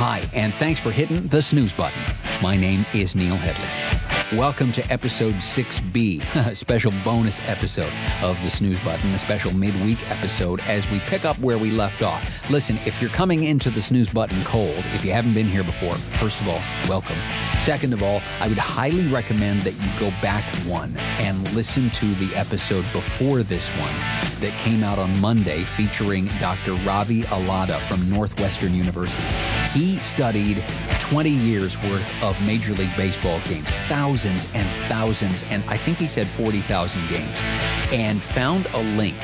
Hi, and thanks for hitting the snooze button. My name is Neil Headley. Welcome to episode 6B, a special bonus episode of the Snooze Button, a special midweek episode as we pick up where we left off. Listen, if you're coming into the Snooze Button cold, if you haven't been here before, first of all, welcome. Second of all, I would highly recommend that you go back one and listen to the episode before this one that came out on Monday featuring Dr. Ravi Allada from Northwestern University. He studied 20 years worth of Major League Baseball games, thousands and thousands, and I think he said 40,000 games, and found a link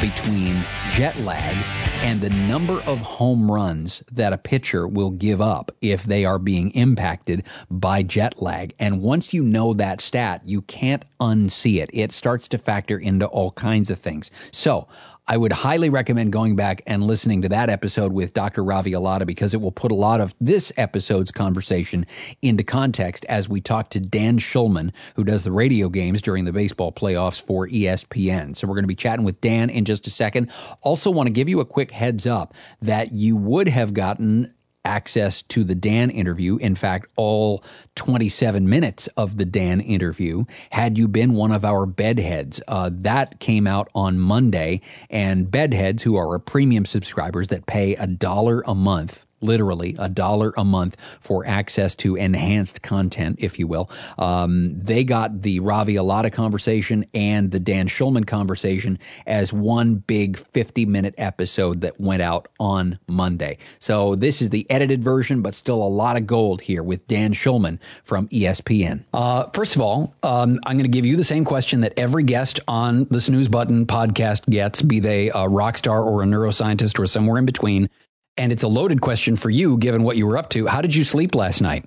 between jet lag and the number of home runs that a pitcher will give up if they are being impacted by jet lag. And once you know that stat, you can't unsee it. It starts to factor into all kinds of things. So I would highly recommend going back and listening to that episode with Dr. Ravi Allada because it will put a lot of this episode's conversation into context as we talk to Dan Shulman, who does the radio games during the baseball playoffs for ESPN. So we're going to be chatting with Dan in just a second. Also, want to give you a quick heads up that you would have gotten access to the Dan interview. In fact, all 27 minutes of the Dan interview had you been one of our bedheads. Uh, that came out on Monday, and bedheads, who are premium subscribers that pay a dollar a month literally a dollar a month for access to enhanced content, if you will. Um, they got the Ravi Allada conversation and the Dan Shulman conversation as one big 50 minute episode that went out on Monday. So this is the edited version, but still a lot of gold here with Dan Shulman from ESPN. Uh, first of all, um, I'm going to give you the same question that every guest on the Snooze Button podcast gets, be they a rock star or a neuroscientist or somewhere in between. And it's a loaded question for you, given what you were up to. How did you sleep last night?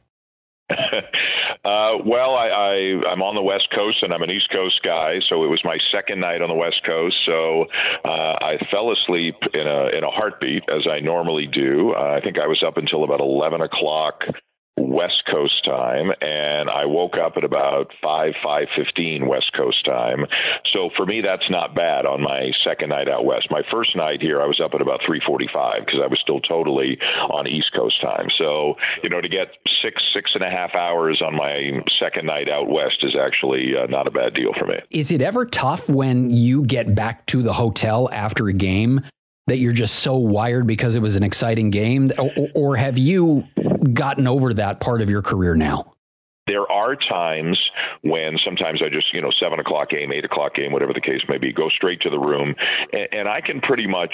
Uh, well, I, I, I'm on the West Coast and I'm an East Coast guy, so it was my second night on the West Coast. So uh, I fell asleep in a in a heartbeat as I normally do. Uh, I think I was up until about 11 o'clock West Coast time, and I woke up at about five five fifteen West Coast time. So for me, that's not bad on my second night out west. My first night here, I was up at about three forty five because I was still totally on East Coast time. So you know, to get six six and a half hours on my second night out west is actually uh, not a bad deal for me. Is it ever tough when you get back to the hotel after a game? That you're just so wired because it was an exciting game, or, or have you gotten over that part of your career now? There are times when sometimes I just, you know, seven o'clock game, eight o'clock game, whatever the case may be, go straight to the room, and, and I can pretty much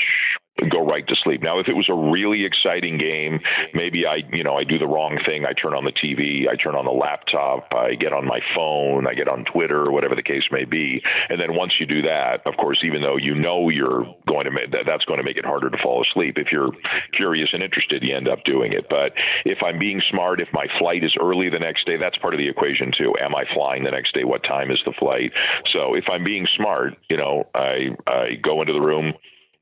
go right to sleep. Now, if it was a really exciting game, maybe I, you know, I do the wrong thing. I turn on the TV, I turn on the laptop, I get on my phone, I get on Twitter, whatever the case may be. And then once you do that, of course, even though you know you're going to make that, that's going to make it harder to fall asleep. If you're curious and interested, you end up doing it. But if I'm being smart, if my flight is early the next day, that's part of the equation too. Am I flying the next day? What time is the flight? So if I'm being smart, you know, I I go into the room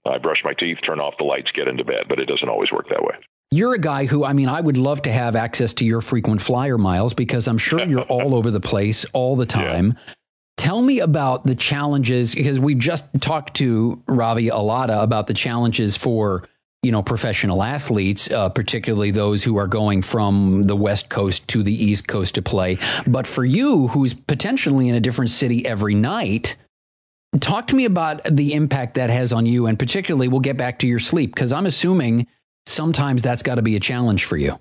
I brush my teeth, turn off the lights, get into bed, but it doesn't always work that way. You're a guy who, I mean, I would love to have access to your frequent flyer miles because I'm sure you're all over the place all the time. Yeah. Tell me about the challenges because we've just talked to Ravi Allada about the challenges for you know professional athletes, uh, particularly those who are going from the West Coast to the East Coast to play. But for you, who's potentially in a different city every night, Talk to me about the impact that has on you, and particularly, we'll get back to your sleep because I'm assuming sometimes that's got to be a challenge for you.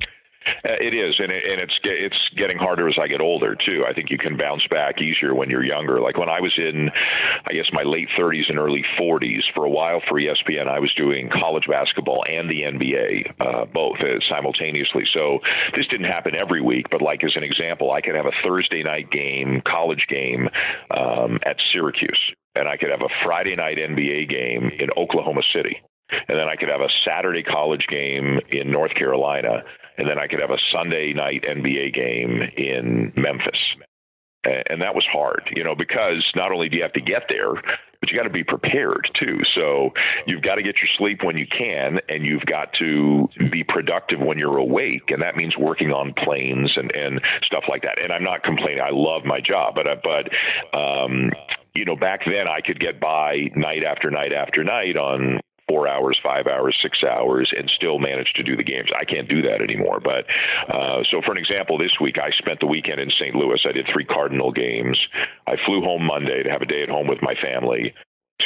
Uh, it is, and, it, and it's it's getting harder as I get older too. I think you can bounce back easier when you're younger. Like when I was in, I guess my late 30s and early 40s. For a while for ESPN, I was doing college basketball and the NBA uh, both uh, simultaneously. So this didn't happen every week, but like as an example, I could have a Thursday night game, college game um, at Syracuse and I could have a Friday night NBA game in Oklahoma City. And then I could have a Saturday college game in North Carolina. And then I could have a Sunday night NBA game in Memphis. And that was hard, you know, because not only do you have to get there, but you got to be prepared too. So you've got to get your sleep when you can, and you've got to be productive when you're awake, and that means working on planes and and stuff like that. And I'm not complaining; I love my job, but uh, but um, you know, back then I could get by night after night after night on four hours, five hours, six hours, and still manage to do the games. I can't do that anymore. But uh, so, for an example, this week I spent the weekend in St. Louis. I did three Cardinal games. I flew home Monday to have a day at home with my family.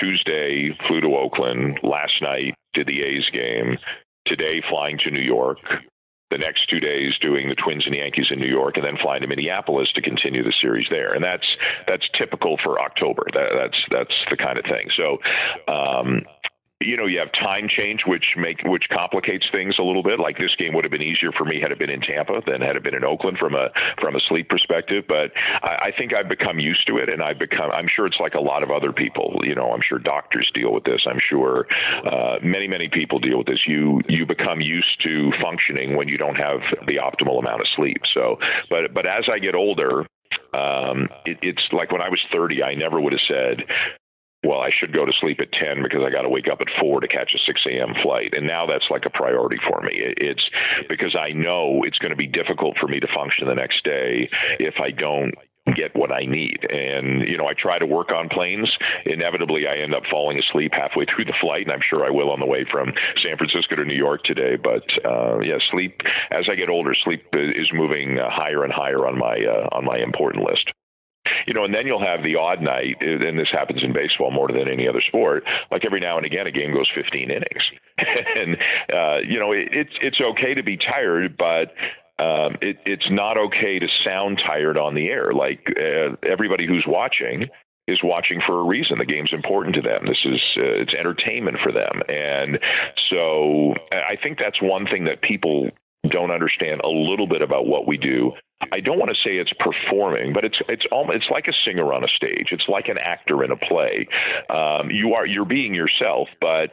Tuesday, flew to Oakland. Last night, did the A's game. Today, flying to New York the next two days doing the Twins and Yankees in New York, and then flying to Minneapolis to continue the series there. And that's that's typical for October. That, that's that's the kind of thing. So. Um, you know, you have time change, which make which complicates things a little bit. Like this game would have been easier for me had it been in Tampa than had it been in Oakland from a from a sleep perspective. But I, I think I've become used to it, and I've become. I'm sure it's like a lot of other people. You know, I'm sure doctors deal with this. I'm sure uh, many many people deal with this. You you become used to functioning when you don't have the optimal amount of sleep. So, but but as I get older, um, it, it's like when I was 30, I never would have said, well, I should go to sleep at 10 because I got to wake up at 4 to catch a 6 a.m. flight. And now that's like a priority for me. It's because I know it's going to be difficult for me to function the next day if I don't get what I need. And, you know, I try to work on planes. Inevitably, I end up falling asleep halfway through the flight, and I'm sure I will on the way from San Francisco to New York today. But, uh, yeah, sleep, as I get older, sleep is moving uh, higher and higher on my, uh, on my important list you know, and then you'll have the odd night, and this happens in baseball more than any other sport. Like every now and again, a game goes 15 innings, and uh, you know, it, it's it's okay to be tired, but um, it, it's not okay to sound tired on the air. Like uh, everybody who's watching is watching for a reason. The game's important to them. This is uh, it's entertainment for them, and so I think that's one thing that people don't understand a little bit about what we do. I don't want to say it's performing, but it's it's almost it's like a singer on a stage. It's like an actor in a play. Um, you are you're being yourself, but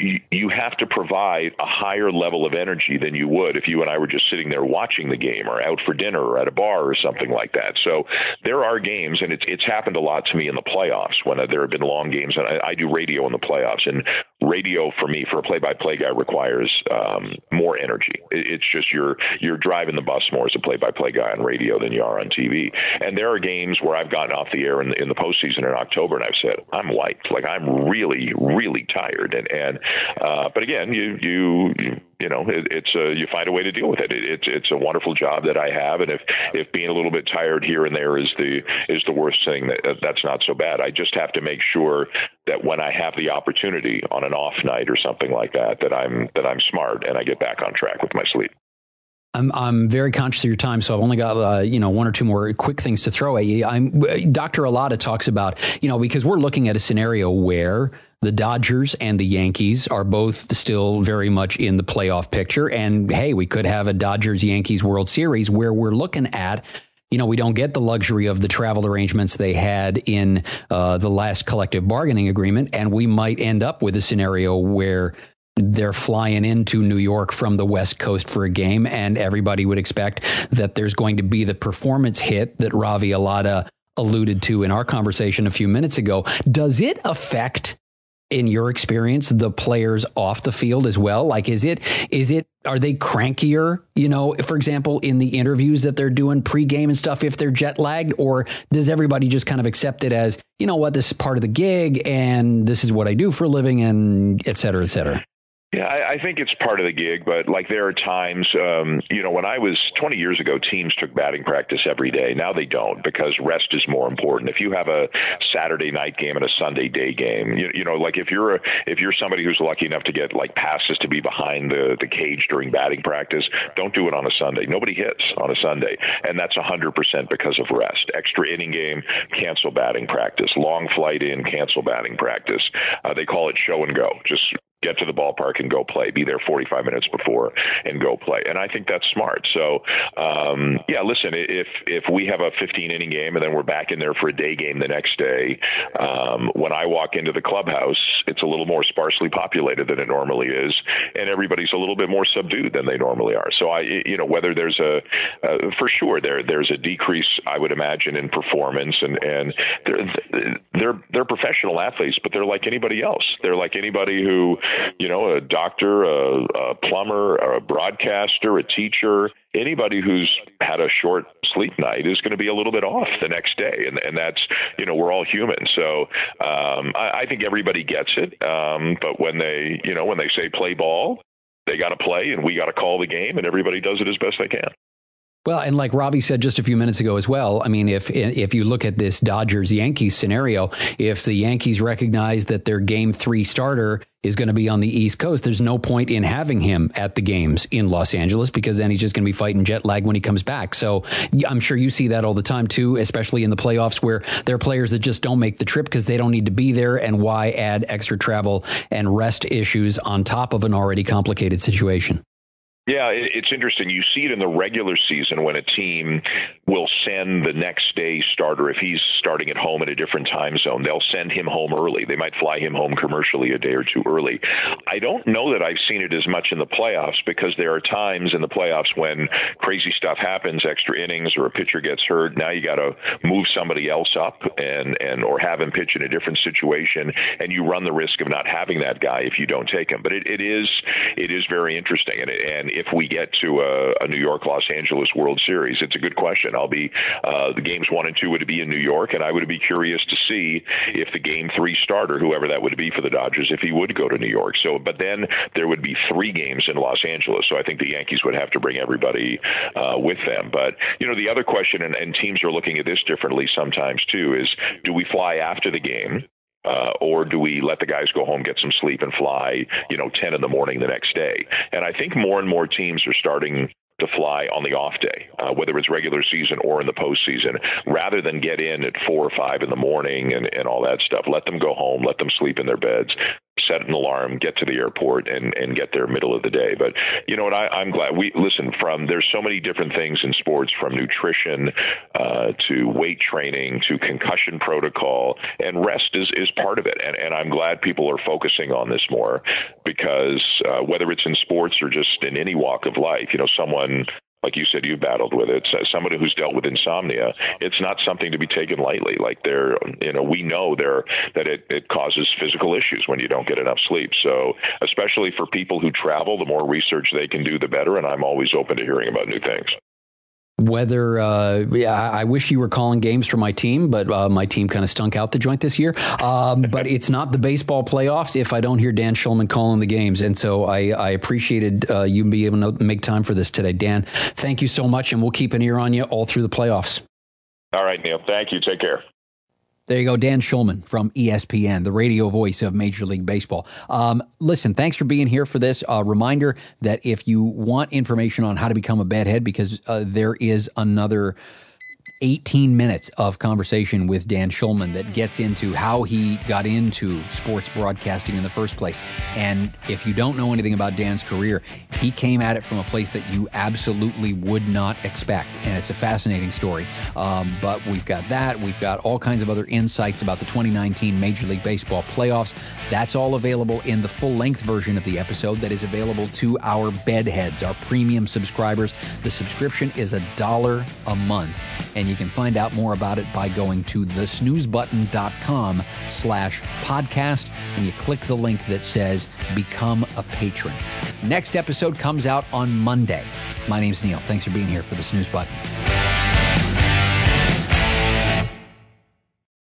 you, have to provide a higher level of energy than you would if you and I were just sitting there watching the game or out for dinner or at a bar or something like that. So there are games, and it's it's happened a lot to me in the playoffs when there have been long games, and I, I do radio in the playoffs, and radio for me for a play-by-play guy requires um, more energy. It's just you're you're driving the bus more as a play-by-play guy on radio than you are on TV. And there are games where I've gotten off the air in the, in the postseason in October, and I've said I'm wiped, like I'm really really tired, and and uh, but again, you you you know it, it's a, you find a way to deal with it. it. It's it's a wonderful job that I have, and if if being a little bit tired here and there is the is the worst thing, that uh, that's not so bad. I just have to make sure that when I have the opportunity on an off night or something like that, that I'm that I'm smart and I get back on track with my sleep. I'm I'm very conscious of your time, so I've only got uh, you know one or two more quick things to throw at you. I'm Dr. Allada talks about you know because we're looking at a scenario where the Dodgers and the Yankees are both still very much in the playoff picture. And hey, we could have a Dodgers Yankees World Series where we're looking at you know, we don't get the luxury of the travel arrangements they had in uh, the last collective bargaining agreement. And we might end up with a scenario where they're flying into New York from the West Coast for a game, and everybody would expect that there's going to be the performance hit that Ravi Allada alluded to in our conversation a few minutes ago. Does it affect in your experience the players off the field as well like is it is it are they crankier you know for example in the interviews that they're doing pregame and stuff if they're jet lagged or does everybody just kind of accept it as you know what this is part of the gig and this is what i do for a living and et cetera et cetera yeah, I, I think it's part of the gig, but like there are times, um, you know, when I was 20 years ago, teams took batting practice every day. Now they don't because rest is more important. If you have a Saturday night game and a Sunday day game, you, you know, like if you're a, if you're somebody who's lucky enough to get like passes to be behind the the cage during batting practice, don't do it on a Sunday. Nobody hits on a Sunday, and that's 100% because of rest. Extra inning game, cancel batting practice. Long flight in, cancel batting practice. Uh, they call it show and go. Just get to the ballpark and go play. Be there 45 minutes before and go play. And I think that's smart. So, um, yeah, listen, if if we have a 15 inning game and then we're back in there for a day game the next day, um, when I walk into the clubhouse, it's a little more sparsely populated than it normally is, and everybody's a little bit more subdued than they normally are. So I, you know, whether there's a uh, for sure there there's a decrease, I would imagine, in performance, and and they're they're they're professional athletes, but they're like anybody else. They're like anybody who you know, a doctor, a, a plumber, a broadcaster, a teacher, anybody who's had a short sleep night is going to be a little bit off the next day, and and that's you know we're all human, so um, I, I think everybody gets it. Um, but when they you know when they say play ball, they got to play, and we got to call the game, and everybody does it as best they can. Well, and like Ravi said just a few minutes ago as well, I mean, if if you look at this Dodgers Yankees scenario, if the Yankees recognize that their Game Three starter is going to be on the East Coast, there's no point in having him at the games in Los Angeles because then he's just going to be fighting jet lag when he comes back. So I'm sure you see that all the time too, especially in the playoffs where there are players that just don't make the trip because they don't need to be there, and why add extra travel and rest issues on top of an already complicated situation. Yeah, it's interesting. You see it in the regular season when a team will send the next day starter if he's starting at home in a different time zone. They'll send him home early. They might fly him home commercially a day or two early. I don't know that I've seen it as much in the playoffs because there are times in the playoffs when crazy stuff happens, extra innings or a pitcher gets hurt. Now you got to move somebody else up and and or have him pitch in a different situation, and you run the risk of not having that guy if you don't take him. But it, it is it is very interesting, and and if we get to a, a New York Los Angeles World Series? It's a good question. I'll be uh, the games one and two would be in New York, and I would be curious to see if the game three starter, whoever that would be for the Dodgers, if he would go to New York. So, but then there would be three games in Los Angeles. So I think the Yankees would have to bring everybody uh, with them. But you know, the other question, and, and teams are looking at this differently sometimes too, is do we fly after the game? Uh, or do we let the guys go home, get some sleep, and fly, you know, 10 in the morning the next day? And I think more and more teams are starting to fly on the off day, uh, whether it's regular season or in the postseason, rather than get in at four or five in the morning and, and all that stuff. Let them go home, let them sleep in their beds set an alarm, get to the airport, and and get there middle of the day. But you know what? I, I'm glad we listen. From there's so many different things in sports, from nutrition uh, to weight training to concussion protocol, and rest is is part of it. And and I'm glad people are focusing on this more because uh, whether it's in sports or just in any walk of life, you know, someone like you said, you battled with it. So somebody who's dealt with insomnia, it's not something to be taken lightly. Like there, you know, we know there that it, it causes physical issues when you don't get enough sleep. So especially for people who travel, the more research they can do, the better. And I'm always open to hearing about new things whether uh, yeah, I wish you were calling games for my team, but uh, my team kind of stunk out the joint this year. Um, but it's not the baseball playoffs if I don't hear Dan Shulman calling the games, and so I, I appreciated uh, you being able to make time for this today, Dan. Thank you so much, and we'll keep an ear on you all through the playoffs. All right, Neil. Thank you. Take care. There you go, Dan Shulman from ESPN, the radio voice of Major League Baseball. Um, listen, thanks for being here for this. Uh, reminder that if you want information on how to become a bedhead, because uh, there is another 18 minutes of conversation with Dan Shulman that gets into how he got into sports broadcasting in the first place. And if you don't know anything about Dan's career, he came at it from a place that you absolutely would not expect. And it's a fascinating story. Um, but we've got that. We've got all kinds of other insights about the 2019 Major League Baseball playoffs. That's all available in the full length version of the episode that is available to our bedheads, our premium subscribers. The subscription is a dollar a month. And you can find out more about it by going to thesnoozebutton.com slash podcast and you click the link that says become a patron. Next episode comes out on Monday. My name's Neil. Thanks for being here for the snooze button.